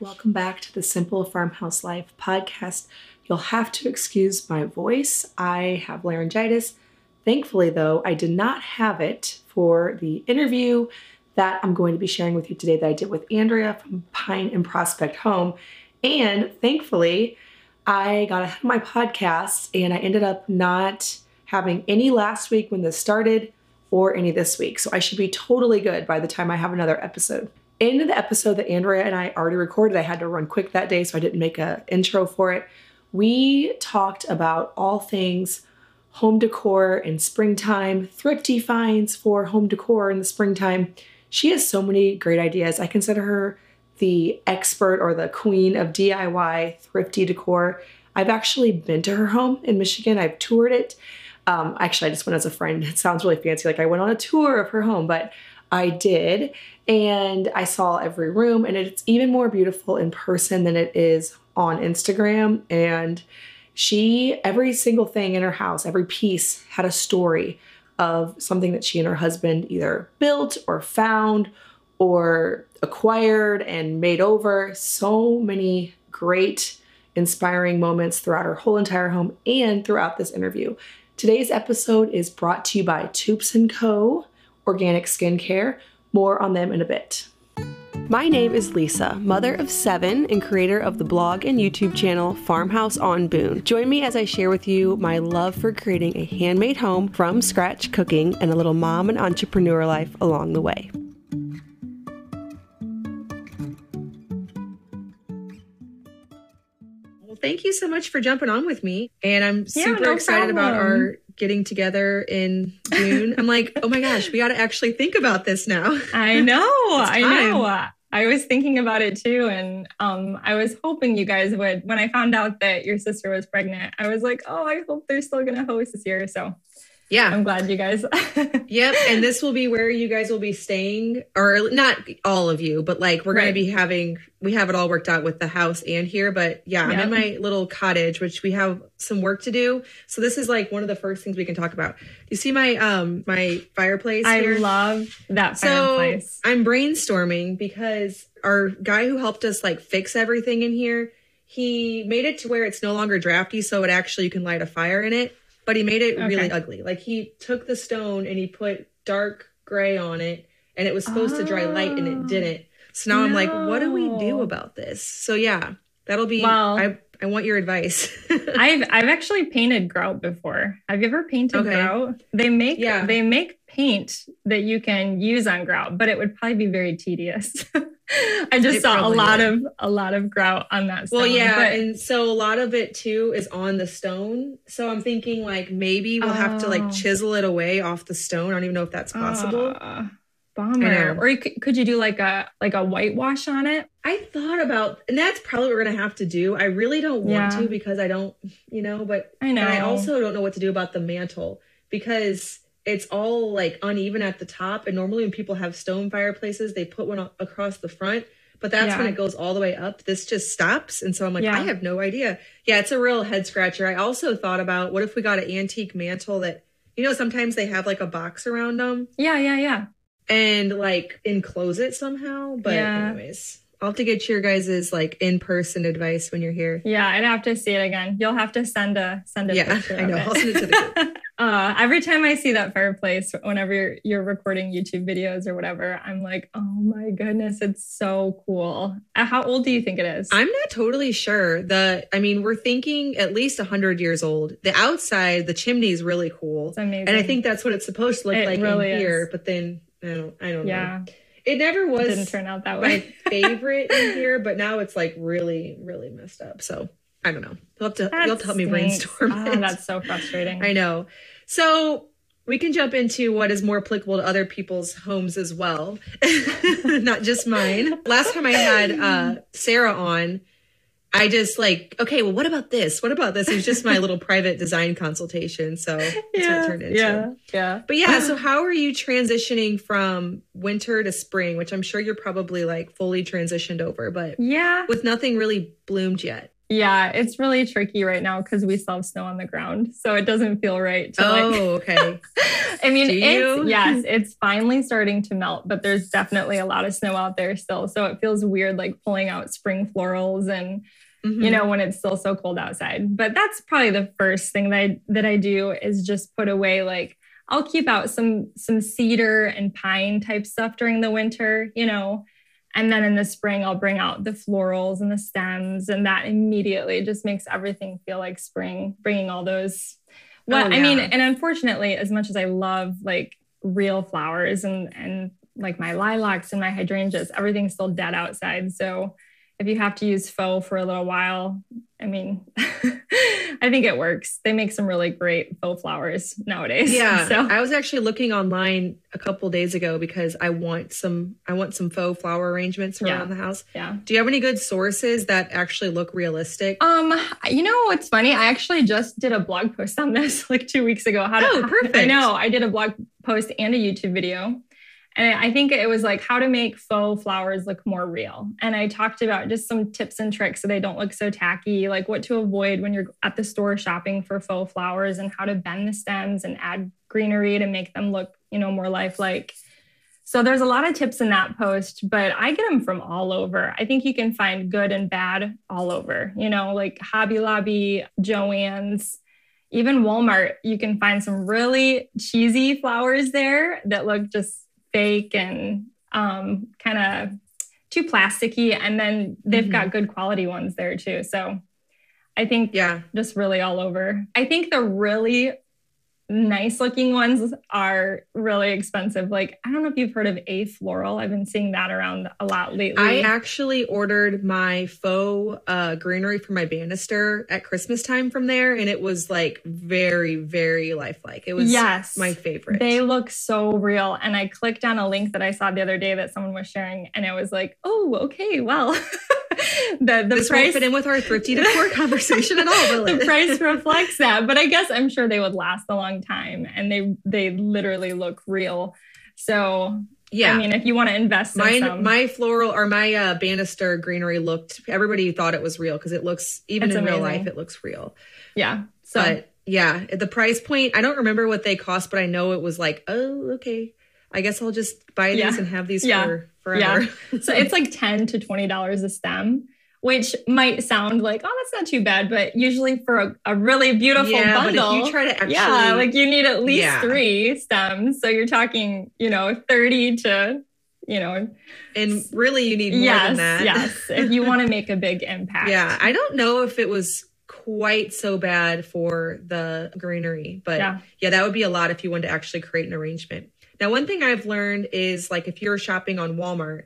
Welcome back to the Simple Farmhouse Life podcast. You'll have to excuse my voice. I have laryngitis. Thankfully, though, I did not have it for the interview that I'm going to be sharing with you today that I did with Andrea from Pine and Prospect Home. And thankfully, I got ahead of my podcast and I ended up not having any last week when this started or any this week. So I should be totally good by the time I have another episode in the episode that Andrea and I already recorded, I had to run quick that day, so I didn't make an intro for it. We talked about all things home decor in springtime, thrifty finds for home decor in the springtime. She has so many great ideas. I consider her the expert or the queen of DIY thrifty decor. I've actually been to her home in Michigan, I've toured it. Um, actually, I just went as a friend. It sounds really fancy, like I went on a tour of her home, but I did. And I saw every room, and it's even more beautiful in person than it is on Instagram. And she, every single thing in her house, every piece had a story of something that she and her husband either built or found or acquired and made over. So many great, inspiring moments throughout her whole entire home and throughout this interview. Today's episode is brought to you by Toups & Co organic skincare. More on them in a bit. My name is Lisa, mother of seven and creator of the blog and YouTube channel Farmhouse on Boone. Join me as I share with you my love for creating a handmade home from scratch cooking and a little mom and entrepreneur life along the way. Well, thank you so much for jumping on with me. And I'm super yeah, no excited problem. about our getting together in June. I'm like, oh my gosh, we got to actually think about this now. I know. I know. I was thinking about it too. And um, I was hoping you guys would, when I found out that your sister was pregnant, I was like, oh, I hope they're still going to host this year. So yeah. I'm glad you guys. yep. And this will be where you guys will be staying, or not all of you, but like we're right. going to be having, we have it all worked out with the house and here. But yeah, yep. I'm in my little cottage, which we have some work to do. So this is like one of the first things we can talk about. You see my, um, my fireplace? I here? love that fireplace. So I'm brainstorming because our guy who helped us like fix everything in here, he made it to where it's no longer drafty. So it actually, you can light a fire in it but he made it okay. really ugly. Like he took the stone and he put dark gray on it and it was supposed oh, to dry light and it oh. didn't. So now no. I'm like, what do we do about this? So yeah, that'll be well, I I want your advice. I've I've actually painted grout before. Have you ever painted okay. grout? They make yeah. they make paint that you can use on grout, but it would probably be very tedious. I just it saw a lot would. of a lot of grout on that stone. Well, yeah, but, and so a lot of it too is on the stone. So I'm thinking like maybe we'll have to like oh. chisel it away off the stone. I don't even know if that's possible. Uh, bummer. Or you could, could you do like a like a whitewash on it? I thought about, and that's probably what we're gonna have to do. I really don't want yeah. to because I don't, you know. But I know. I also don't know what to do about the mantle because it's all like uneven at the top. And normally when people have stone fireplaces, they put one across the front. But that's yeah. when it goes all the way up. This just stops. And so I'm like, yeah. I have no idea. Yeah, it's a real head scratcher. I also thought about what if we got an antique mantle that, you know, sometimes they have like a box around them. Yeah, yeah, yeah. And like enclose it somehow. But yeah. anyways. I'll have to get your guys's like in person advice when you're here. Yeah, I'd have to see it again. You'll have to send a send a yeah, picture. I know. I'll send it to the group. uh, every time I see that fireplace, whenever you're, you're, recording YouTube videos or whatever, I'm like, oh my goodness, it's so cool. Uh, how old do you think it is? I'm not totally sure. The I mean, we're thinking at least hundred years old. The outside, the chimney is really cool. It's amazing, and I think that's what it's supposed to look it like really in here. But then I don't, I don't yeah. know. It never was. It didn't turn out that way. my favorite in here, but now it's like really, really messed up. So I don't know. You'll have to that you'll have to help me brainstorm. Oh, that's so frustrating. I know. So we can jump into what is more applicable to other people's homes as well, not just mine. Last time I had uh, Sarah on, I just like, okay, well, what about this? What about this? It was just my little private design consultation. So that's yeah, what it turned into. Yeah. Yeah. But yeah, so how are you transitioning from winter to spring, which I'm sure you're probably like fully transitioned over, but yeah, with nothing really bloomed yet. Yeah, it's really tricky right now because we still have snow on the ground. So it doesn't feel right to oh, like okay. I mean, it's yes, it's finally starting to melt, but there's definitely a lot of snow out there still. So it feels weird like pulling out spring florals and mm-hmm. you know, when it's still so cold outside. But that's probably the first thing that I that I do is just put away like I'll keep out some some cedar and pine type stuff during the winter, you know. And then in the spring, I'll bring out the florals and the stems, and that immediately just makes everything feel like spring, bringing all those. Well, oh, yeah. I mean, and unfortunately, as much as I love like real flowers and and like my lilacs and my hydrangeas, everything's still dead outside. So if you have to use faux for a little while, I mean, I think it works. They make some really great faux flowers nowadays. Yeah. So I was actually looking online a couple days ago because I want some I want some faux flower arrangements around yeah. the house. Yeah. Do you have any good sources that actually look realistic? Um, you know what's funny? I actually just did a blog post on this like two weeks ago. How to, oh, perfect. I know. I did a blog post and a YouTube video and I think it was like how to make faux flowers look more real. And I talked about just some tips and tricks so they don't look so tacky, like what to avoid when you're at the store shopping for faux flowers and how to bend the stems and add greenery to make them look, you know, more lifelike. So there's a lot of tips in that post, but I get them from all over. I think you can find good and bad all over, you know, like Hobby Lobby, Joann's, even Walmart, you can find some really cheesy flowers there that look just fake and um, kind of too plasticky. And then they've mm-hmm. got good quality ones there too. So I think yeah, just really all over. I think the really nice looking ones are really expensive. Like, I don't know if you've heard of Afloral. I've been seeing that around a lot lately. I actually ordered my faux uh, greenery for my banister at Christmas time from there, and it was like very, very lifelike. It was yes, my favorite. They look so real. And I clicked on a link that I saw the other day that someone was sharing, and it was like, oh, okay, well. the, the this price won't fit in with our thrifty decor conversation at all. the price reflects that, but I guess I'm sure they would last a long time, and they they literally look real. So yeah, I mean, if you want to invest, mine, some, my floral or my uh, banister greenery looked. Everybody thought it was real because it looks even in amazing. real life, it looks real. Yeah. So. But yeah, the price point. I don't remember what they cost, but I know it was like, oh, okay. I guess I'll just buy these yeah. and have these yeah. for forever. Yeah. so it's like ten to twenty dollars a stem which might sound like, oh, that's not too bad, but usually for a, a really beautiful yeah, bundle, but if you try to actually, yeah, like you need at least three stems. So you're talking, you know, 30 to, you know, and really you need more yes, than that. Yes, if you want to make a big impact. Yeah, I don't know if it was quite so bad for the greenery, but yeah. yeah, that would be a lot if you wanted to actually create an arrangement. Now, one thing I've learned is like if you're shopping on Walmart,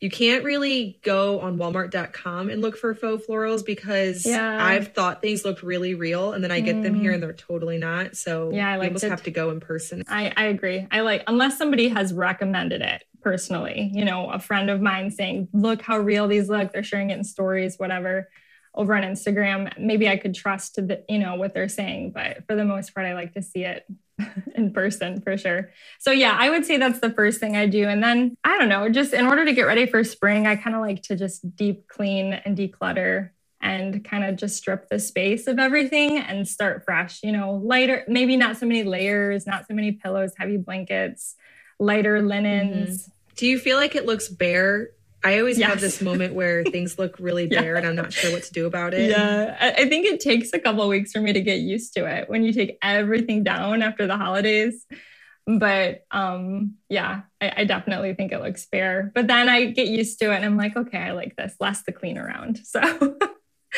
you can't really go on walmart.com and look for faux florals because yeah. I've thought things look really real and then I get mm. them here and mm. they're totally not. So yeah, I like almost to, have to go in person. I, I agree. I like unless somebody has recommended it personally, you know, a friend of mine saying, look how real these look. They're sharing it in stories, whatever over on Instagram, maybe I could trust the, you know, what they're saying. But for the most part, I like to see it in person for sure. So yeah, I would say that's the first thing I do. And then I don't know, just in order to get ready for spring, I kind of like to just deep clean and declutter and kind of just strip the space of everything and start fresh, you know, lighter, maybe not so many layers, not so many pillows, heavy blankets, lighter linens. Mm-hmm. Do you feel like it looks bare I always yes. have this moment where things look really bare yeah. and I'm not sure what to do about it. Yeah, I think it takes a couple weeks for me to get used to it when you take everything down after the holidays. But um, yeah, I, I definitely think it looks bare. But then I get used to it and I'm like, okay, I like this, less to clean around. So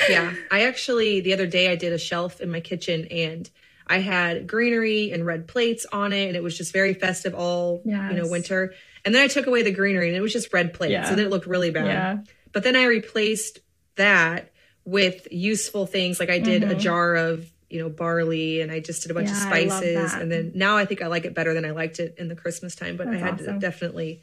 yeah, I actually the other day I did a shelf in my kitchen and I had greenery and red plates on it, and it was just very festive all yes. you know winter. And then I took away the greenery and it was just red plates. Yeah. Then it looked really bad. Yeah. But then I replaced that with useful things. Like I did mm-hmm. a jar of, you know, barley and I just did a bunch yeah, of spices. And then now I think I like it better than I liked it in the Christmas time. But that's I had awesome. to definitely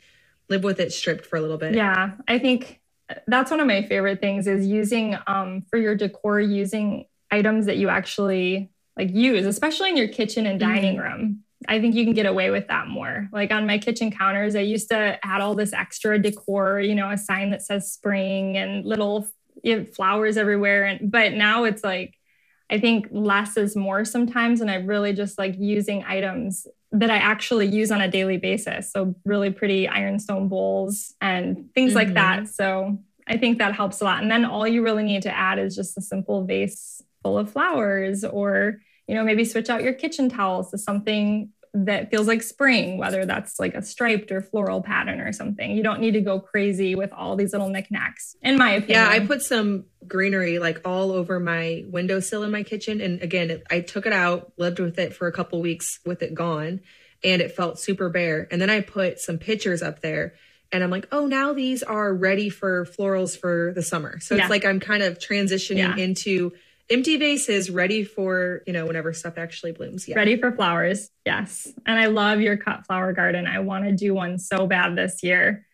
live with it stripped for a little bit. Yeah. I think that's one of my favorite things is using um, for your decor, using items that you actually like use, especially in your kitchen and dining mm-hmm. room. I think you can get away with that more. Like on my kitchen counters, I used to add all this extra decor, you know, a sign that says spring and little, flowers everywhere. And but now it's like I think less is more sometimes. And I really just like using items that I actually use on a daily basis. So really pretty ironstone bowls and things mm-hmm. like that. So I think that helps a lot. And then all you really need to add is just a simple vase full of flowers or you know maybe switch out your kitchen towels to something that feels like spring, whether that's like a striped or floral pattern or something. You don't need to go crazy with all these little knickknacks, in my opinion. Yeah, I put some greenery like all over my windowsill in my kitchen. And again, I took it out, lived with it for a couple weeks with it gone, and it felt super bare. And then I put some pictures up there. And I'm like, oh, now these are ready for florals for the summer. So yeah. it's like I'm kind of transitioning yeah. into empty vases ready for you know whenever stuff actually blooms yeah ready for flowers yes and i love your cut flower garden i want to do one so bad this year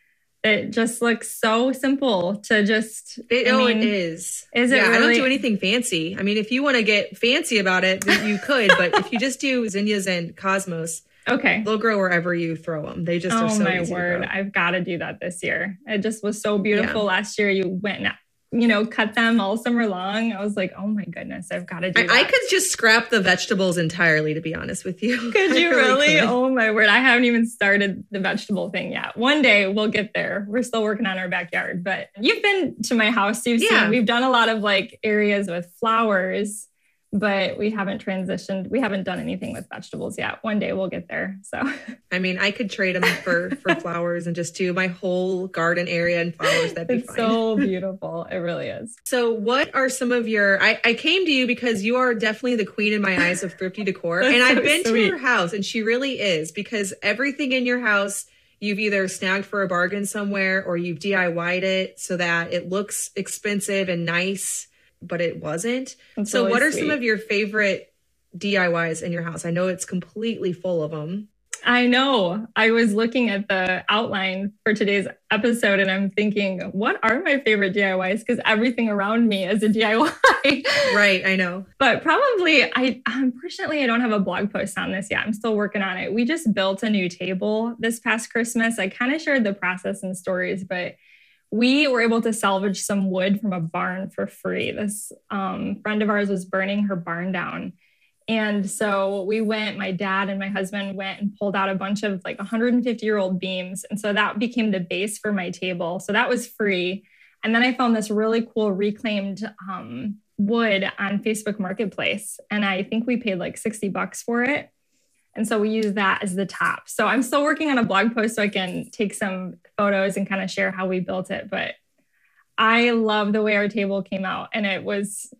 it just looks so simple to just it, I oh mean, it is is it yeah, really? i don't do anything fancy i mean if you want to get fancy about it you could but if you just do zinnias and cosmos Okay. They'll grow wherever you throw them. They just oh, are so my word. I've got to do that this year. It just was so beautiful yeah. last year. You went you know, cut them all summer long. I was like, oh my goodness, I've got to do I, I, could just scrap the vegetables entirely, to be honest with you. Could you really? Could. Oh my word. I haven't even started the vegetable thing yet. One day we'll get there. We're still working on our backyard, but you've been to my house. You've yeah. seen, we've done a lot of like areas with flowers but we haven't transitioned. We haven't done anything with vegetables yet. One day we'll get there. So, I mean, I could trade them for for flowers and just do my whole garden area and flowers. That'd be it's fine. so beautiful. It really is. So, what are some of your? I I came to you because you are definitely the queen in my eyes of thrifty decor, and I've been sweet. to your house, and she really is because everything in your house you've either snagged for a bargain somewhere or you've DIY'd it so that it looks expensive and nice but it wasn't. That's so, really what are sweet. some of your favorite DIYs in your house? I know it's completely full of them. I know. I was looking at the outline for today's episode and I'm thinking, what are my favorite DIYs? Because everything around me is a DIY. right, I know. But probably, I unfortunately I don't have a blog post on this yet. I'm still working on it. We just built a new table this past Christmas. I kind of shared the process and stories, but we were able to salvage some wood from a barn for free. This um, friend of ours was burning her barn down. And so we went, my dad and my husband went and pulled out a bunch of like 150 year old beams. And so that became the base for my table. So that was free. And then I found this really cool reclaimed um, wood on Facebook Marketplace. And I think we paid like 60 bucks for it. And so we use that as the top. So I'm still working on a blog post so I can take some photos and kind of share how we built it. But I love the way our table came out. And it was,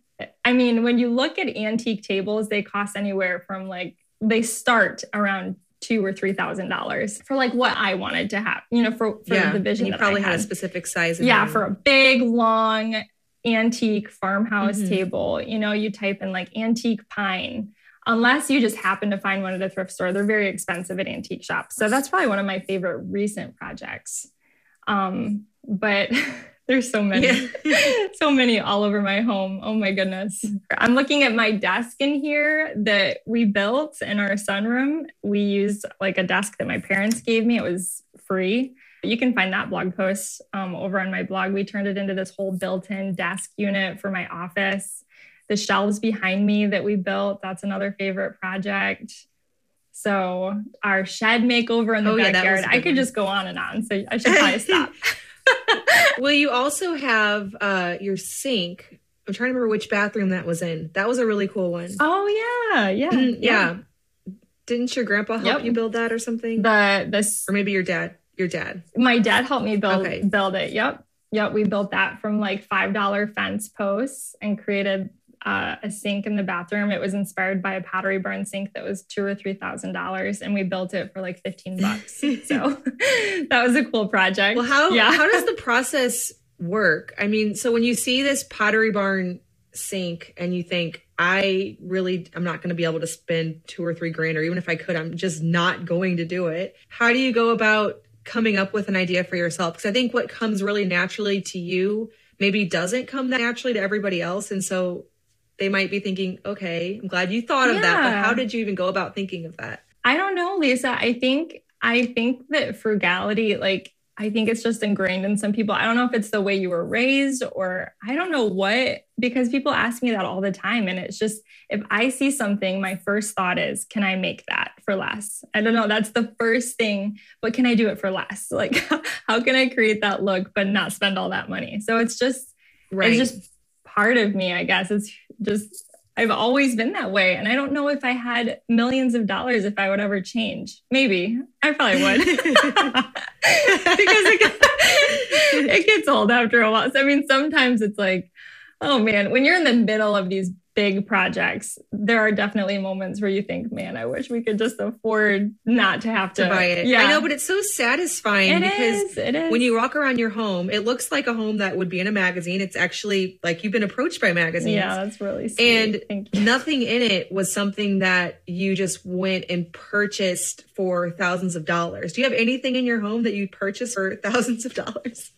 I mean, when you look at antique tables, they cost anywhere from like, they start around two or three thousand dollars for like what I wanted to have, you know, for, for yeah, the vision. you probably had. had. a specific size. Yeah, for a big, long, antique farmhouse mm-hmm. table. You know, you type in like antique pine unless you just happen to find one at a thrift store. They're very expensive at antique shops. So that's probably one of my favorite recent projects. Um, but there's so many, yeah. so many all over my home. Oh my goodness. I'm looking at my desk in here that we built in our sunroom. We used like a desk that my parents gave me. It was free. You can find that blog post um, over on my blog. We turned it into this whole built in desk unit for my office the shelves behind me that we built, that's another favorite project. So our shed makeover in the oh, backyard, yeah, I could one. just go on and on. So I should probably stop. well, you also have uh, your sink. I'm trying to remember which bathroom that was in. That was a really cool one. Oh yeah, yeah, mm, yeah. yeah. Didn't your grandpa help yep. you build that or something? The this or maybe your dad. Your dad. My dad helped me build okay. build it. Yep. Yep, we built that from like $5 fence posts and created uh, a sink in the bathroom. It was inspired by a Pottery Barn sink that was two or three thousand dollars, and we built it for like fifteen bucks. so that was a cool project. Well, how yeah. how does the process work? I mean, so when you see this Pottery Barn sink and you think, I really I'm not going to be able to spend two or three grand, or even if I could, I'm just not going to do it. How do you go about coming up with an idea for yourself? Because I think what comes really naturally to you maybe doesn't come naturally to everybody else. And so they might be thinking, okay, I'm glad you thought of yeah. that, but how did you even go about thinking of that? I don't know, Lisa. I think I think that frugality, like I think it's just ingrained in some people. I don't know if it's the way you were raised or I don't know what, because people ask me that all the time. And it's just, if I see something, my first thought is, can I make that for less? I don't know. That's the first thing, but can I do it for less? Like, how can I create that look, but not spend all that money? So it's just, right. it's just part of me, I guess. It's just I've always been that way. And I don't know if I had millions of dollars if I would ever change. Maybe I probably would. because it gets, it gets old after a while. So, I mean, sometimes it's like, oh man, when you're in the middle of these big projects, there are definitely moments where you think, man, I wish we could just afford not to have to, to buy it. Yeah. I know, but it's so satisfying it because is, when you walk around your home, it looks like a home that would be in a magazine. It's actually like you've been approached by magazines. Yeah, that's really sweet. And nothing in it was something that you just went and purchased for thousands of dollars. Do you have anything in your home that you purchased for thousands of dollars?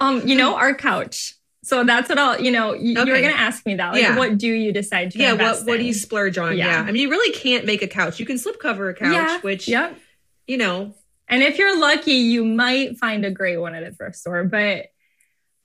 Um, you know, our couch. So that's what I'll, you know, you, okay. you're going to ask me that. Like, yeah. what do you decide to Yeah. what, what do you splurge on? Yeah. yeah. I mean, you really can't make a couch. You can slip cover a couch, yeah. which, yep. you know. And if you're lucky, you might find a great one at a thrift store, but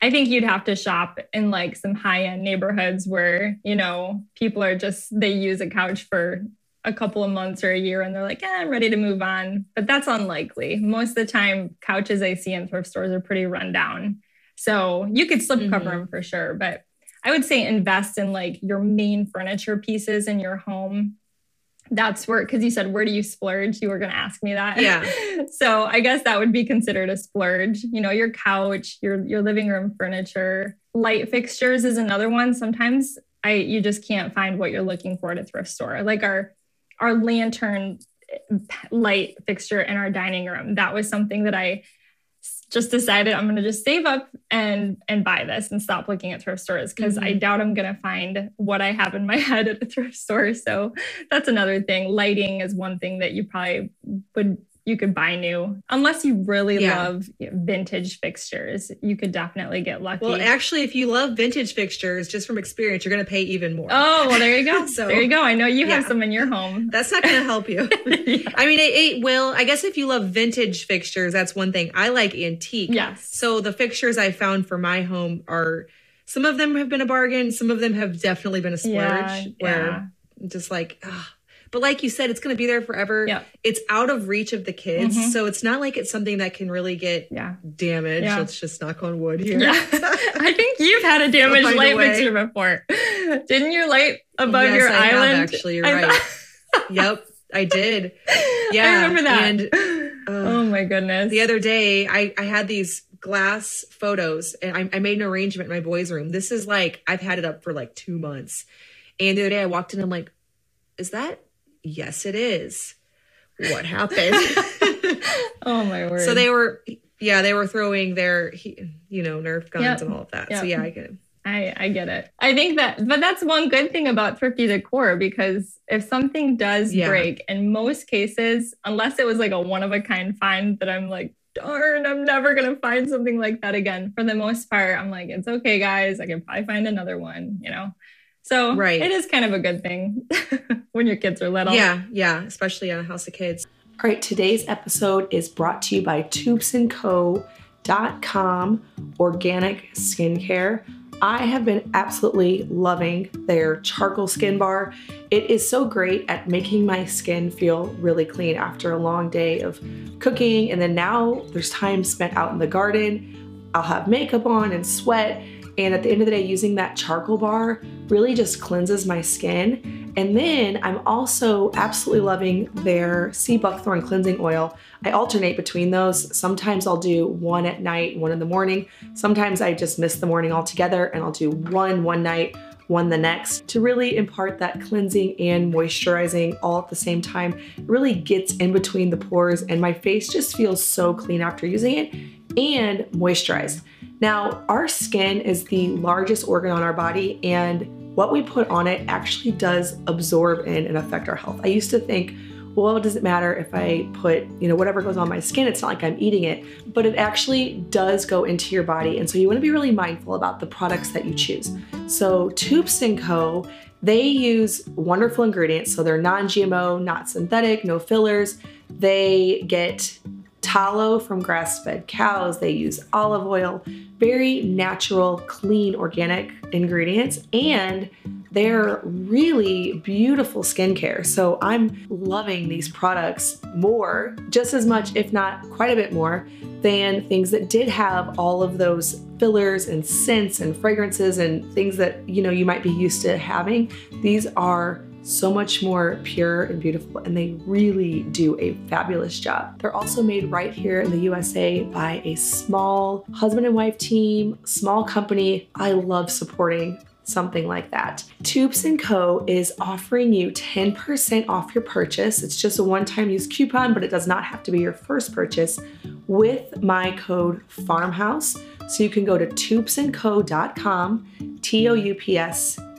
I think you'd have to shop in like some high end neighborhoods where, you know, people are just, they use a couch for a couple of months or a year and they're like, yeah, I'm ready to move on. But that's unlikely. Most of the time, couches I see in thrift stores are pretty rundown. So you could slip cover mm-hmm. them for sure. But I would say invest in like your main furniture pieces in your home. That's where, because you said, where do you splurge? You were going to ask me that. Yeah. so I guess that would be considered a splurge. You know, your couch, your your living room furniture, light fixtures is another one. Sometimes I you just can't find what you're looking for at a thrift store. Like our our lantern light fixture in our dining room. That was something that I just decided I'm going to just save up and and buy this and stop looking at thrift stores because mm-hmm. I doubt I'm going to find what I have in my head at a thrift store. So that's another thing. Lighting is one thing that you probably would you could buy new. Unless you really yeah. love vintage fixtures you could definitely get lucky. Well actually if you love vintage fixtures just from experience you're going to pay even more. Oh well there you go. So there you go. I know you yeah. have some in your home. That's not going to help you. Yeah. i mean it, it, will. I guess if you love vintage fixtures that's one thing. I like antique. Yes. So the fixtures i found for my home are some of them have been a bargain some of them have definitely been a splurge where just like ugh, but like you said, it's going to be there forever. Yeah. It's out of reach of the kids. Mm-hmm. So it's not like it's something that can really get yeah. damaged. Yeah. Let's just knock on wood here. Yeah. I think you've had a damaged light fixture before. Didn't your light above yes, your I island? Have, actually, you're right. yep, I did. Yeah. I remember that. And, uh, oh my goodness. The other day, I, I had these glass photos and I, I made an arrangement in my boys' room. This is like, I've had it up for like two months. And the other day I walked in, I'm like, is that yes, it is. What happened? oh my word. So they were, yeah, they were throwing their, you know, Nerf guns yep. and all of that. Yep. So yeah, I get it. I, I get it. I think that, but that's one good thing about thrifty decor because if something does yeah. break, in most cases, unless it was like a one of a kind find that I'm like, darn, I'm never going to find something like that again. For the most part, I'm like, it's okay, guys. I can probably find another one, you know? So right. it is kind of a good thing when your kids are little. Yeah, yeah, especially on a house of kids. All right, today's episode is brought to you by toupsandco.com organic skincare. I have been absolutely loving their charcoal skin bar. It is so great at making my skin feel really clean after a long day of cooking. And then now there's time spent out in the garden. I'll have makeup on and sweat and at the end of the day, using that charcoal bar really just cleanses my skin. And then I'm also absolutely loving their sea buckthorn cleansing oil. I alternate between those. Sometimes I'll do one at night, one in the morning. Sometimes I just miss the morning altogether and I'll do one one night, one the next to really impart that cleansing and moisturizing all at the same time. It really gets in between the pores and my face just feels so clean after using it and moisturized. Now, our skin is the largest organ on our body, and what we put on it actually does absorb in and affect our health. I used to think, well, does it matter if I put, you know, whatever goes on my skin? It's not like I'm eating it, but it actually does go into your body. And so you want to be really mindful about the products that you choose. So Toups & Co., they use wonderful ingredients. So they're non-GMO, not synthetic, no fillers. They get tallow from grass fed cows, they use olive oil, very natural, clean, organic ingredients, and they're really beautiful skincare. So I'm loving these products more, just as much, if not quite a bit more, than things that did have all of those fillers and scents and fragrances and things that you know you might be used to having. These are so much more pure and beautiful, and they really do a fabulous job. They're also made right here in the USA by a small husband and wife team, small company. I love supporting something like that. Toups & Co is offering you 10% off your purchase. It's just a one-time use coupon, but it does not have to be your first purchase with my code FARMHOUSE. So you can go to toupsandco.com, T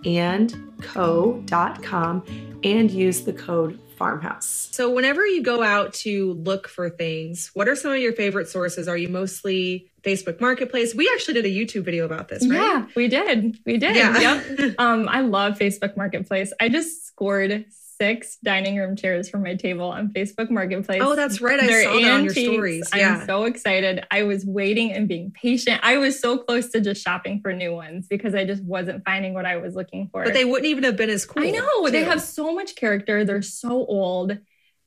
O U P S and co.com and use the code farmhouse. So whenever you go out to look for things, what are some of your favorite sources? Are you mostly Facebook Marketplace? We actually did a YouTube video about this, right? Yeah, we did. We did. Yeah. Yep. um, I love Facebook Marketplace. I just scored six dining room chairs for my table on Facebook Marketplace. Oh, that's right. I They're saw that on your stories. Yeah. I'm so excited. I was waiting and being patient. I was so close to just shopping for new ones because I just wasn't finding what I was looking for. But they wouldn't even have been as cool. I know. Too. They have so much character. They're so old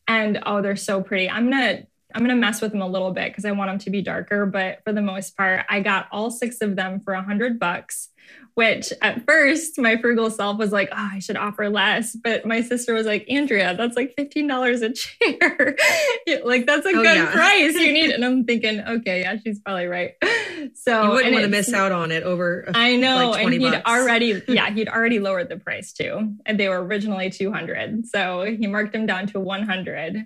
and oh, they're so pretty. I'm going to I'm going to mess with them a little bit because I want them to be darker, but for the most part, I got all six of them for a hundred bucks which at first my frugal self was like, oh, I should offer less. But my sister was like, Andrea, that's like $15 a chair. like, that's a oh, good yeah. price you need. And I'm thinking, okay, yeah, she's probably right. So you wouldn't want to miss out on it over. I know. Like and he'd bucks. already, yeah, he'd already lowered the price too. And they were originally 200. So he marked them down to 100.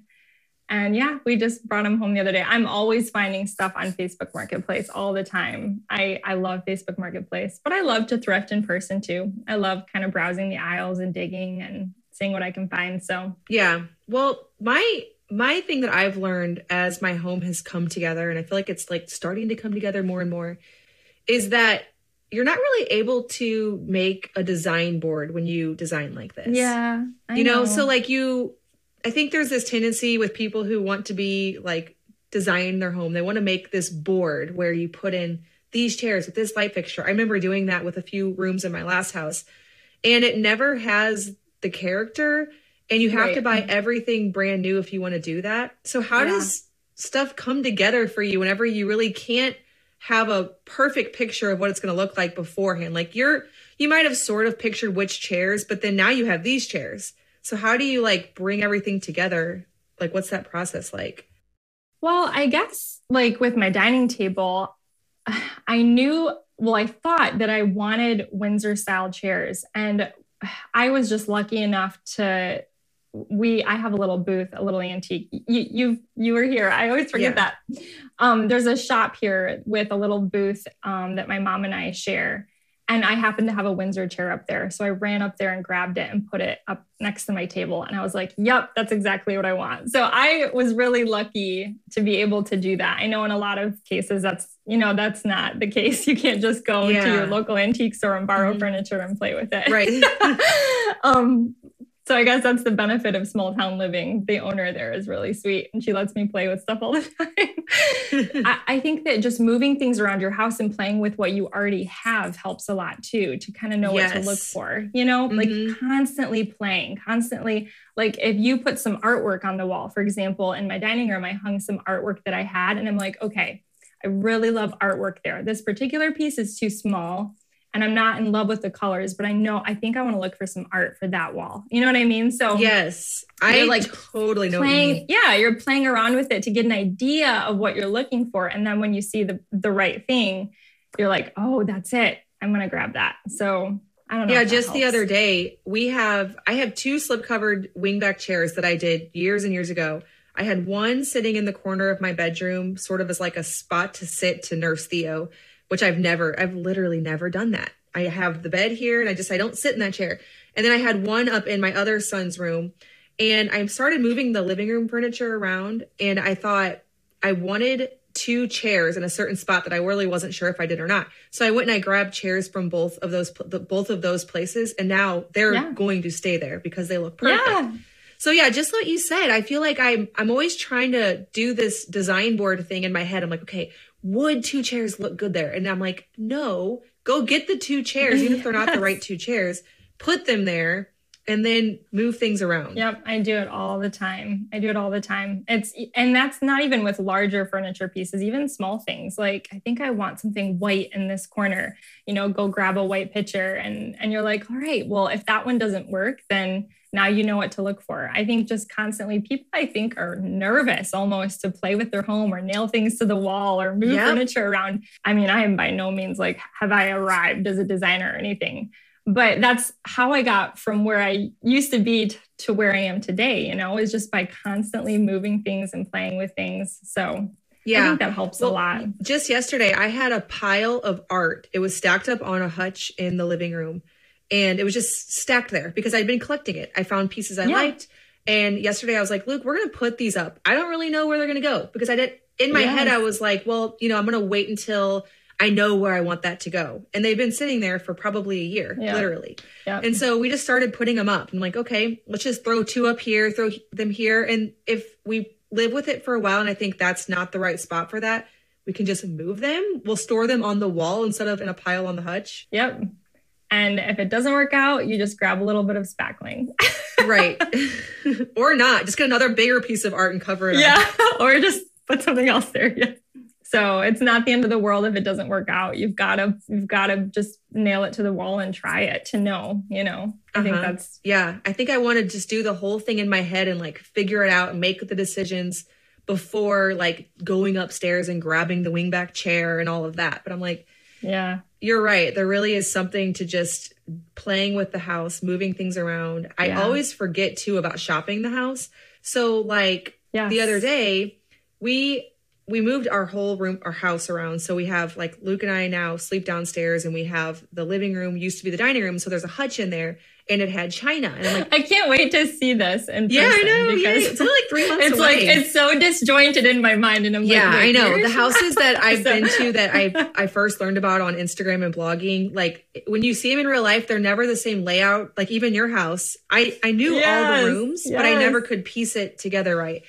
And yeah, we just brought them home the other day. I'm always finding stuff on Facebook Marketplace all the time. I, I love Facebook Marketplace, but I love to thrift in person too. I love kind of browsing the aisles and digging and seeing what I can find. So yeah. Well, my my thing that I've learned as my home has come together, and I feel like it's like starting to come together more and more, is that you're not really able to make a design board when you design like this. Yeah. I you know, know, so like you I think there's this tendency with people who want to be like design their home. They want to make this board where you put in these chairs with this light fixture. I remember doing that with a few rooms in my last house, and it never has the character. And you have right. to buy everything brand new if you want to do that. So how yeah. does stuff come together for you whenever you really can't have a perfect picture of what it's going to look like beforehand? Like you're you might have sort of pictured which chairs, but then now you have these chairs. So how do you like bring everything together? Like what's that process like? Well, I guess like with my dining table, I knew, well, I thought that I wanted Windsor style chairs and I was just lucky enough to we I have a little booth, a little antique. You you you were here. I always forget yeah. that. Um, there's a shop here with a little booth um, that my mom and I share. And I happened to have a Windsor chair up there. So I ran up there and grabbed it and put it up next to my table. And I was like, yep, that's exactly what I want. So I was really lucky to be able to do that. I know in a lot of cases that's, you know, that's not the case. You can't just go yeah. to your local antique store and borrow mm-hmm. furniture and play with it. Right. um, so I guess that's the benefit of small town living. The owner there is really sweet and she lets me play with stuff all the time. I, I, think that just moving things around your house and playing with what you already have helps a lot too, to kind of know yes. what to look for, you know, mm-hmm. like constantly playing, constantly. Like if you put some artwork on the wall, for example, in my dining room, I hung some artwork that I had and I'm like, okay, I really love artwork there. This particular piece is too small and I'm not in love with the colors, but I know I think I want to look for some art for that wall. You know what I mean? So yes, I like totally know. Playing, yeah, you're playing around with it to get an idea of what you're looking for, and then when you see the the right thing, you're like, oh, that's it. I'm gonna grab that. So I don't know. Yeah, just the other day we have I have two slip covered wingback chairs that I did years and years ago. I had one sitting in the corner of my bedroom, sort of as like a spot to sit to nurse Theo which I've never, I've literally never done that. I have the bed here and I just, I don't sit in that chair. And then I had one up in my other son's room and I started moving the living room furniture around and I thought I wanted two chairs in a certain spot that I really wasn't sure if I did or not. So I went and I grabbed chairs from both of those both of those places and now they're yeah. going to stay there because they look perfect. Yeah. So yeah, just what you said, I feel like I'm I'm always trying to do this design board thing in my head. I'm like, okay, would two chairs look good there? And I'm like, no, go get the two chairs, even if they're not the right two chairs, put them there and then move things around. Yep, I do it all the time. I do it all the time. It's and that's not even with larger furniture pieces, even small things. Like I think I want something white in this corner. You know, go grab a white picture and and you're like, "All right, well, if that one doesn't work, then now you know what to look for." I think just constantly people I think are nervous almost to play with their home or nail things to the wall or move yep. furniture around. I mean, I am by no means like have I arrived as a designer or anything but that's how I got from where I used to be t- to where I am today, you know, is just by constantly moving things and playing with things. So yeah, I think that helps well, a lot. Just yesterday, I had a pile of art. It was stacked up on a hutch in the living room and it was just stacked there because I'd been collecting it. I found pieces I yeah. liked. And yesterday I was like, Luke, we're going to put these up. I don't really know where they're going to go because I did in my yes. head, I was like, well, you know, I'm going to wait until I know where I want that to go. And they've been sitting there for probably a year, yeah. literally. Yeah. And so we just started putting them up. I'm like, okay, let's just throw two up here, throw them here. And if we live with it for a while and I think that's not the right spot for that, we can just move them. We'll store them on the wall instead of in a pile on the hutch. Yep. And if it doesn't work out, you just grab a little bit of spackling. right. or not. Just get another bigger piece of art and cover it yeah. up. or just put something else there. Yeah. So it's not the end of the world if it doesn't work out. You've got to you've got to just nail it to the wall and try it to know, you know. I uh-huh. think that's Yeah, I think I want to just do the whole thing in my head and like figure it out and make the decisions before like going upstairs and grabbing the wingback chair and all of that. But I'm like, yeah. You're right. There really is something to just playing with the house, moving things around. I always forget too about shopping the house. So like yes. the other day, we we moved our whole room, our house around. So we have like Luke and I now sleep downstairs, and we have the living room used to be the dining room. So there's a hutch in there, and it had china. And I'm like, I can't wait to see this. In yeah, I know. Because yeah. It's only like three months. It's away. like it's so disjointed in my mind, and I'm yeah, like, I know the houses that I've so. been to that I I first learned about on Instagram and blogging. Like when you see them in real life, they're never the same layout. Like even your house, I I knew yes, all the rooms, yes. but I never could piece it together right.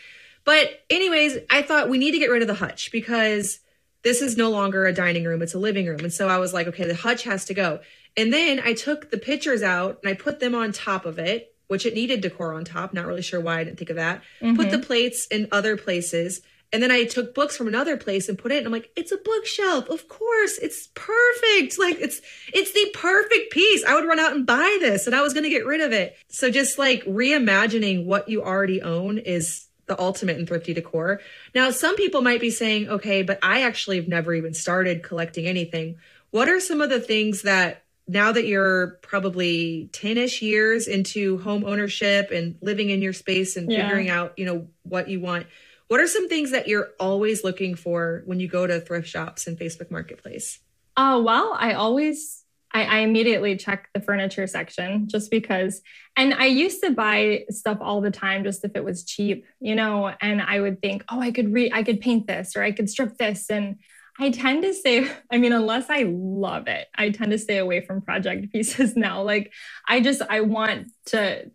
But, anyways, I thought we need to get rid of the hutch because this is no longer a dining room, it's a living room. And so I was like, okay, the hutch has to go. And then I took the pictures out and I put them on top of it, which it needed decor on top. Not really sure why I didn't think of that. Mm-hmm. Put the plates in other places. And then I took books from another place and put it. And I'm like, it's a bookshelf. Of course, it's perfect. Like it's it's the perfect piece. I would run out and buy this, and I was going to get rid of it. So just like reimagining what you already own is the ultimate in thrifty decor. Now, some people might be saying, okay, but I actually have never even started collecting anything. What are some of the things that now that you're probably 10 ish years into home ownership and living in your space and yeah. figuring out, you know, what you want, what are some things that you're always looking for when you go to thrift shops and Facebook Marketplace? Oh, well, I always I, I, immediately check the furniture section just because. And I used to buy stuff all the time just if it was cheap, you know, and I would think, oh, I could read, I could paint this or I could strip this. And I tend to say, I mean, unless I love it, I tend to stay away from project pieces now. Like I just, I want to,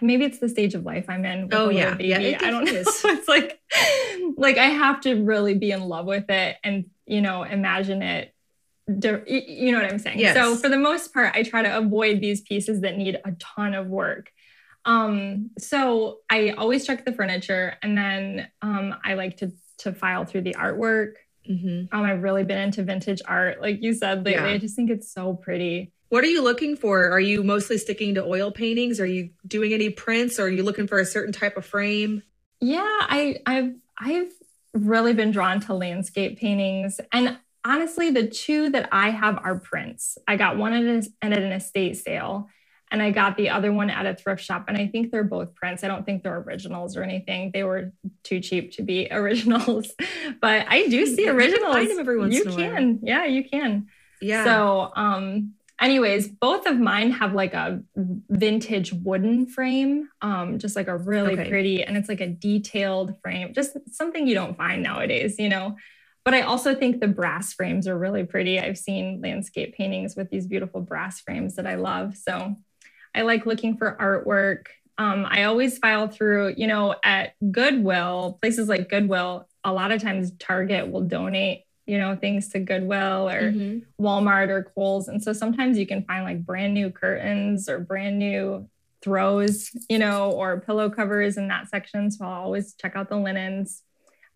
maybe it's the stage of life I'm in. oh yeah. Baby. Yeah. I don't know. it's like, like I have to really be in love with it and, you know, imagine it you know what I'm saying? Yes. So for the most part, I try to avoid these pieces that need a ton of work. Um, so I always check the furniture and then um, I like to to file through the artwork. Mm-hmm. Um, I've really been into vintage art, like you said lately. Yeah. I just think it's so pretty. What are you looking for? Are you mostly sticking to oil paintings? Are you doing any prints? Or are you looking for a certain type of frame? Yeah, I, I've I've really been drawn to landscape paintings, and honestly, the two that I have are prints. I got one at, a, at an estate sale and I got the other one at a thrift shop. And I think they're both prints. I don't think they're originals or anything. They were too cheap to be originals, but I do see originals. You can, every once you can. Yeah, you can. Yeah. So, um, anyways, both of mine have like a vintage wooden frame, um, just like a really okay. pretty, and it's like a detailed frame, just something you don't find nowadays, you know. But I also think the brass frames are really pretty. I've seen landscape paintings with these beautiful brass frames that I love. So I like looking for artwork. Um, I always file through, you know, at Goodwill, places like Goodwill, a lot of times Target will donate, you know, things to Goodwill or mm-hmm. Walmart or Kohl's. And so sometimes you can find like brand new curtains or brand new throws, you know, or pillow covers in that section. So I'll always check out the linens.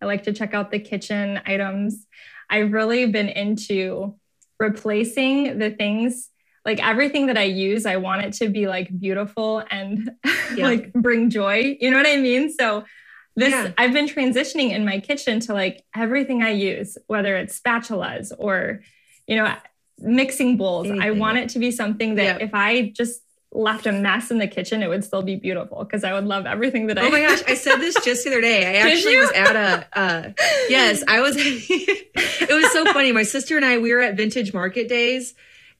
I like to check out the kitchen items. I've really been into replacing the things like everything that I use, I want it to be like beautiful and yeah. like bring joy. You know what I mean? So this yeah. I've been transitioning in my kitchen to like everything I use, whether it's spatulas or, you know, mixing bowls. Anything. I want it to be something that yeah. if I just left a mess in the kitchen, it would still be beautiful because I would love everything that I. Oh my gosh, I said this just the other day. I actually was at a. Uh, yes, I was. it was so funny. My sister and I we were at Vintage Market Days,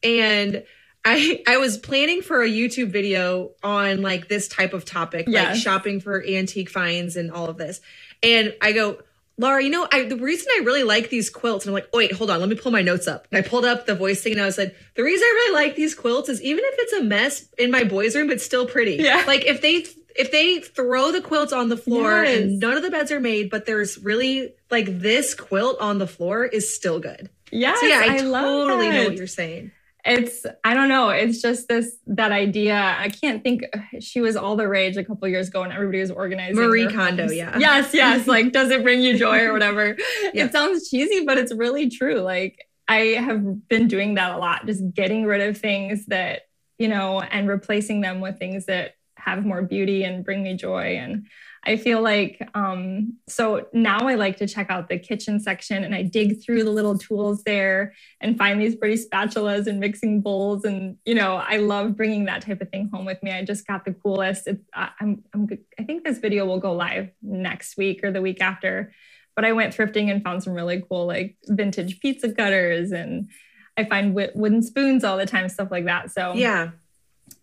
and I I was planning for a YouTube video on like this type of topic, yes. like shopping for antique finds and all of this. And I go, Laura, you know, I, the reason I really like these quilts, and I'm like, oh, wait, hold on, let me pull my notes up. And I pulled up the voice thing and I was like, the reason I really like these quilts is even if it's a mess in my boys' room, it's still pretty. Yeah. Like if they if they throw the quilts on the floor yes. and none of the beds are made, but there's really like this quilt on the floor is still good. Yeah. So yeah, I, I totally know what you're saying it's i don't know it's just this that idea i can't think she was all the rage a couple years ago and everybody was organizing marie kondo homes. yeah yes yes like does it bring you joy or whatever yeah. it sounds cheesy but it's really true like i have been doing that a lot just getting rid of things that you know and replacing them with things that have more beauty and bring me joy and I feel like um, so now I like to check out the kitchen section and I dig through the little tools there and find these pretty spatulas and mixing bowls and you know I love bringing that type of thing home with me. I just got the coolest. It's, I'm, I'm I think this video will go live next week or the week after. But I went thrifting and found some really cool like vintage pizza cutters and I find wooden spoons all the time, stuff like that. So yeah,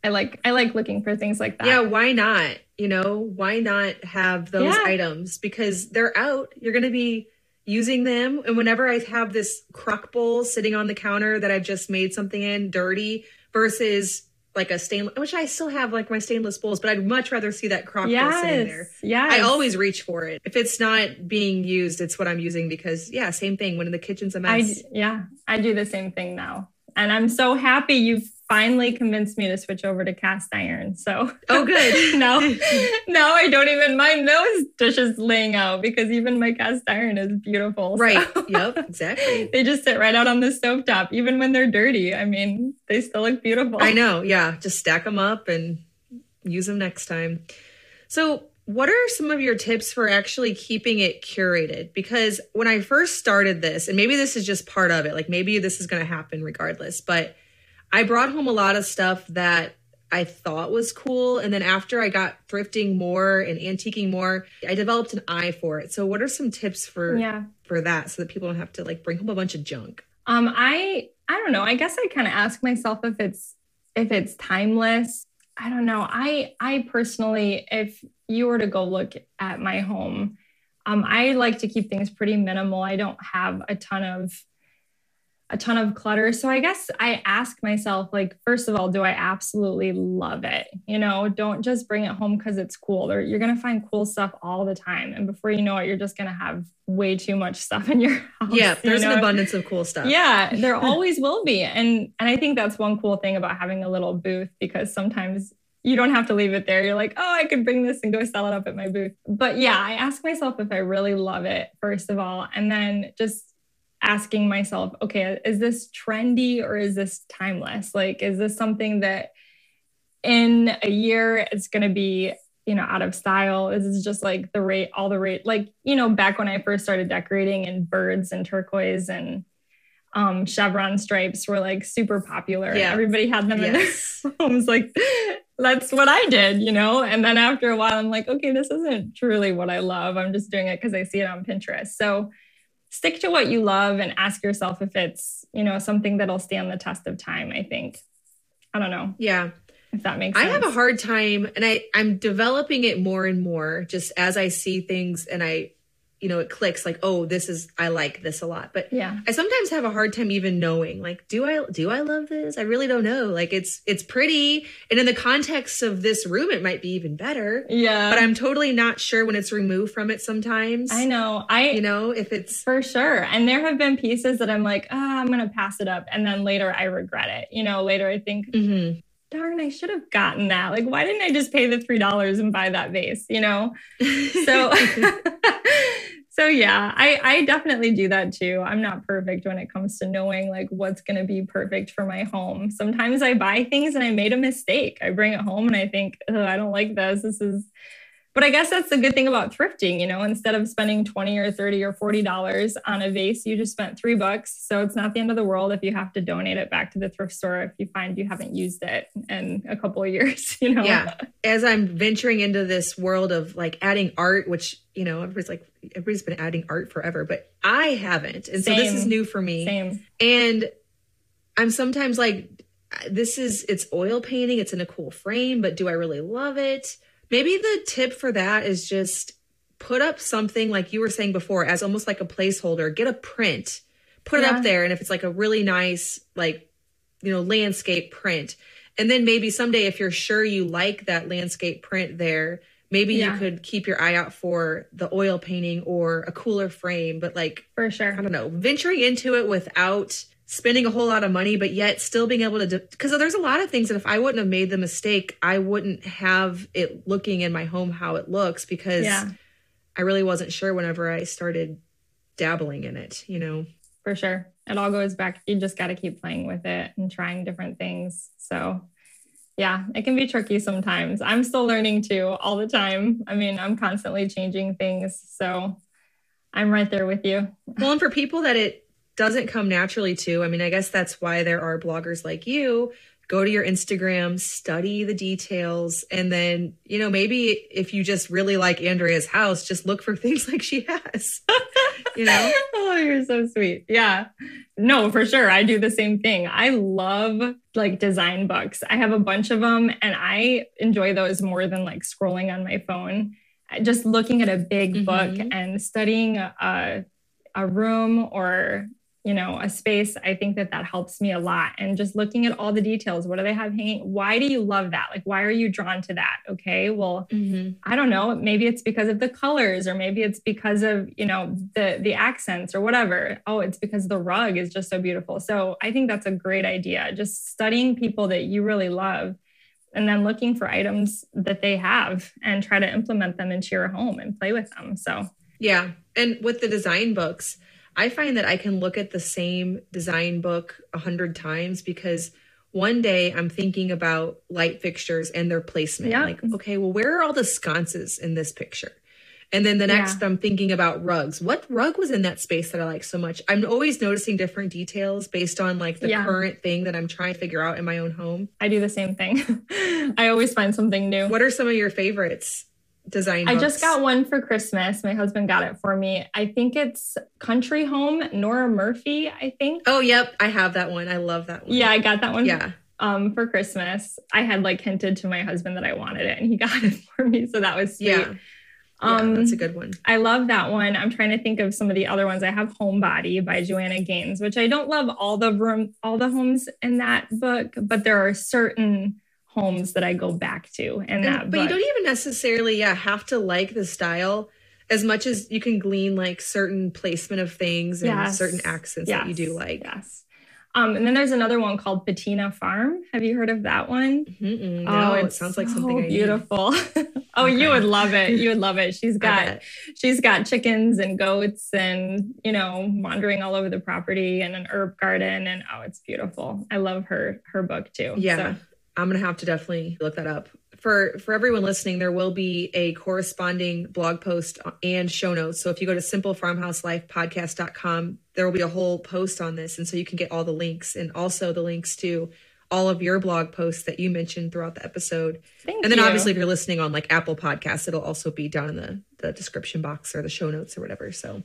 I like I like looking for things like that. Yeah, why not? You know, why not have those yeah. items because they're out. You're going to be using them and whenever I have this crock bowl sitting on the counter that I've just made something in dirty versus like a stainless which I still have like my stainless bowls, but I'd much rather see that crock yes. bowl sitting there. Yeah. I always reach for it. If it's not being used, it's what I'm using because yeah, same thing when in the kitchen's a mess. I, yeah, I do the same thing now. And I'm so happy you've finally convinced me to switch over to cast iron. So oh, good. now, now I don't even mind those dishes laying out because even my cast iron is beautiful. Right. So. Yep. Exactly. they just sit right out on the stove top, even when they're dirty. I mean, they still look beautiful. I know. Yeah. Just stack them up and use them next time. So, what are some of your tips for actually keeping it curated? Because when I first started this, and maybe this is just part of it, like maybe this is going to happen regardless, but I brought home a lot of stuff that I thought was cool. And then after I got thrifting more and antiquing more, I developed an eye for it. So what are some tips for yeah. for that so that people don't have to like bring home a bunch of junk? Um I I don't know. I guess I kind of ask myself if it's if it's timeless. I don't know. I I personally if you were to go look at my home, um I like to keep things pretty minimal. I don't have a ton of a ton of clutter. So I guess I ask myself, like, first of all, do I absolutely love it? You know, don't just bring it home because it's cool. Or you're gonna find cool stuff all the time. And before you know it, you're just gonna have way too much stuff in your house. Yeah, there's you know? an abundance of cool stuff. Yeah, there always will be. And and I think that's one cool thing about having a little booth because sometimes you don't have to leave it there. You're like, oh, I could bring this and go sell it up at my booth. But yeah, I ask myself if I really love it, first of all. And then just asking myself, okay, is this trendy or is this timeless? Like, is this something that in a year it's going to be, you know, out of style? Is this just like the rate, all the rate? Like, you know, back when I first started decorating and birds and turquoise and um, chevron stripes were like super popular. Yeah. Everybody had them yes. in their homes. Like, that's what I did, you know? And then after a while, I'm like, okay, this isn't truly what I love. I'm just doing it because I see it on Pinterest. So, stick to what you love and ask yourself if it's, you know, something that'll stand the test of time, I think. I don't know. Yeah. If that makes sense. I have a hard time and I I'm developing it more and more just as I see things and I you know, it clicks like, oh, this is I like this a lot. But yeah, I sometimes have a hard time even knowing, like, do I do I love this? I really don't know. Like it's it's pretty. And in the context of this room, it might be even better. Yeah. But I'm totally not sure when it's removed from it sometimes. I know. I you know, if it's for sure. And there have been pieces that I'm like, ah, I'm gonna pass it up. And then later I regret it. You know, later I think, mm-hmm darn, I should have gotten that. Like, why didn't I just pay the $3 and buy that vase, you know? So, so yeah, I, I definitely do that too. I'm not perfect when it comes to knowing like what's going to be perfect for my home. Sometimes I buy things and I made a mistake. I bring it home and I think, oh, I don't like this. This is but I guess that's the good thing about thrifting, you know, instead of spending 20 or 30 or 40 dollars on a vase, you just spent 3 bucks. So it's not the end of the world if you have to donate it back to the thrift store if you find you haven't used it in a couple of years, you know. Yeah. As I'm venturing into this world of like adding art, which, you know, everybody's like everybody's been adding art forever, but I haven't. And Same. so this is new for me. Same. And I'm sometimes like this is it's oil painting, it's in a cool frame, but do I really love it? Maybe the tip for that is just put up something like you were saying before as almost like a placeholder. Get a print, put yeah. it up there. And if it's like a really nice, like, you know, landscape print, and then maybe someday if you're sure you like that landscape print there, maybe yeah. you could keep your eye out for the oil painting or a cooler frame. But like, for sure, I don't know, venturing into it without spending a whole lot of money, but yet still being able to, because de- there's a lot of things that if I wouldn't have made the mistake, I wouldn't have it looking in my home how it looks because yeah. I really wasn't sure whenever I started dabbling in it, you know? For sure. It all goes back. You just got to keep playing with it and trying different things. So, yeah, it can be tricky sometimes. I'm still learning too all the time. I mean, I'm constantly changing things. So, I'm right there with you. Well, and for people that it doesn't come naturally to. I mean, I guess that's why there are bloggers like you. Go to your Instagram, study the details, and then, you know, maybe if you just really like Andrea's house, just look for things like she has. you know? oh, you're so sweet. Yeah. No, for sure. I do the same thing. I love like design books. I have a bunch of them and I enjoy those more than like scrolling on my phone. Just looking at a big mm-hmm. book and studying a, a room or you know a space i think that that helps me a lot. And just looking at all the details what do they have hanging? Why do you love that? Like why are you drawn to that? Okay well mm-hmm. i don't know. Maybe it's because of the colors or maybe it's because of you know the the accents or whatever. Oh it's because the rug is just so beautiful. So i think that's a great idea. Just studying people that you really love and then looking for items that they have and try to implement them into your home and play with them. So yeah. And with the design books I find that I can look at the same design book a hundred times because one day I'm thinking about light fixtures and their placement. Yeah. Like, okay, well, where are all the sconces in this picture? And then the next, yeah. I'm thinking about rugs. What rug was in that space that I like so much? I'm always noticing different details based on like the yeah. current thing that I'm trying to figure out in my own home. I do the same thing. I always find something new. What are some of your favorites? Design. I just got one for Christmas. My husband got it for me. I think it's Country Home, Nora Murphy, I think. Oh, yep. I have that one. I love that one. Yeah, I got that one. Yeah. Um, for Christmas. I had like hinted to my husband that I wanted it and he got it for me. So that was sweet. Yeah. Um, yeah, that's a good one. I love that one. I'm trying to think of some of the other ones. I have Homebody by Joanna Gaines, which I don't love all the room, all the homes in that book, but there are certain homes that I go back to. And, that, but book. you don't even necessarily, yeah, have to like the style as much as you can glean like certain placement of things and yes. certain accents yes. that you do like. Yes. Um, and then there's another one called Patina Farm. Have you heard of that one? Mm-mm, no, oh, it sounds like so something beautiful. oh, okay. you would love it. You would love it. She's got she's got chickens and goats and you know wandering all over the property and an herb garden and oh, it's beautiful. I love her her book too. Yeah. So. I'm gonna have to definitely look that up. For for everyone listening, there will be a corresponding blog post and show notes. So if you go to simplefarmhouselifepodcast.com, there will be a whole post on this, and so you can get all the links and also the links to all of your blog posts that you mentioned throughout the episode. Thank and then you. obviously if you're listening on like Apple Podcasts, it'll also be down in the, the description box or the show notes or whatever. So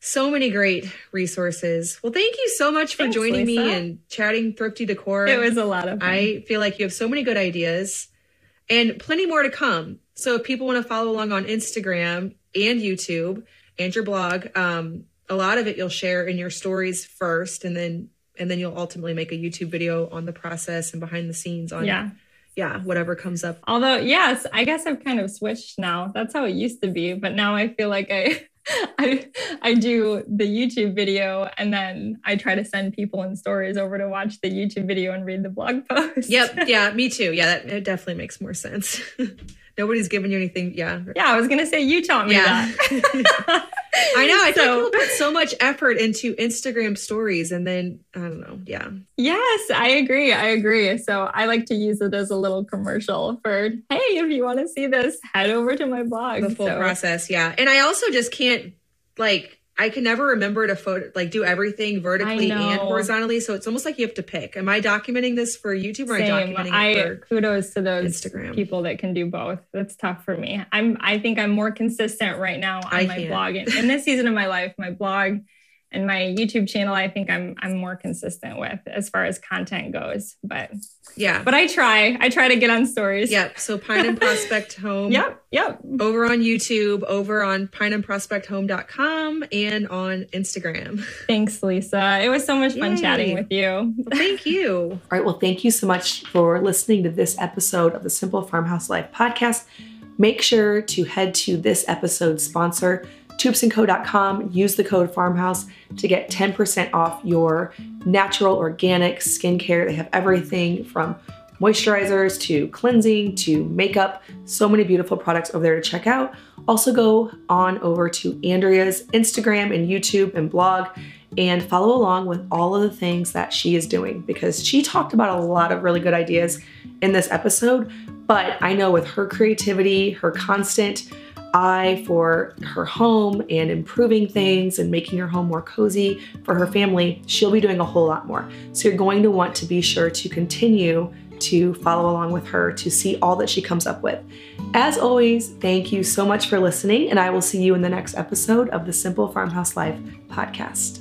so many great resources. Well, thank you so much for Thanks, joining Lisa. me and chatting thrifty decor. It was a lot of fun. I feel like you have so many good ideas and plenty more to come. So if people want to follow along on Instagram and YouTube and your blog. Um, a lot of it you'll share in your stories first, and then and then you'll ultimately make a YouTube video on the process and behind the scenes on yeah yeah whatever comes up. Although yes, I guess I've kind of switched now. That's how it used to be, but now I feel like I I I do the YouTube video and then I try to send people in stories over to watch the YouTube video and read the blog post. Yep. Yeah, me too. Yeah, that it definitely makes more sense. Nobody's giving you anything. Yeah. Yeah, I was gonna say you taught me yeah. that. I know. I so, like people put so much effort into Instagram stories and then I don't know. Yeah. Yes, I agree. I agree. So I like to use it as a little commercial for, hey, if you want to see this, head over to my blog. The full so. process. Yeah. And I also just can't like I can never remember to photo like do everything vertically and horizontally. So it's almost like you have to pick. Am I documenting this for YouTube or Same. am I documenting I, it for kudos to those Instagram people that can do both. That's tough for me. I'm I think I'm more consistent right now on I my can't. blog. In this season of my life, my blog and my YouTube channel, I think I'm I'm more consistent with as far as content goes. But yeah, but I try. I try to get on stories. Yep. So Pine and Prospect Home. yep. Yep. Over on YouTube, over on pineandprospecthome.com, and on Instagram. Thanks, Lisa. It was so much fun Yay. chatting with you. Well, thank you. All right. Well, thank you so much for listening to this episode of the Simple Farmhouse Life podcast. Make sure to head to this episode's sponsor toupsandco.com. Use the code farmhouse to get 10% off your natural organic skincare. They have everything from moisturizers to cleansing to makeup. So many beautiful products over there to check out. Also, go on over to Andrea's Instagram and YouTube and blog and follow along with all of the things that she is doing because she talked about a lot of really good ideas in this episode. But I know with her creativity, her constant eye for her home and improving things and making her home more cozy for her family, she'll be doing a whole lot more. So you're going to want to be sure to continue to follow along with her to see all that she comes up with. As always, thank you so much for listening, and I will see you in the next episode of the Simple Farmhouse Life podcast.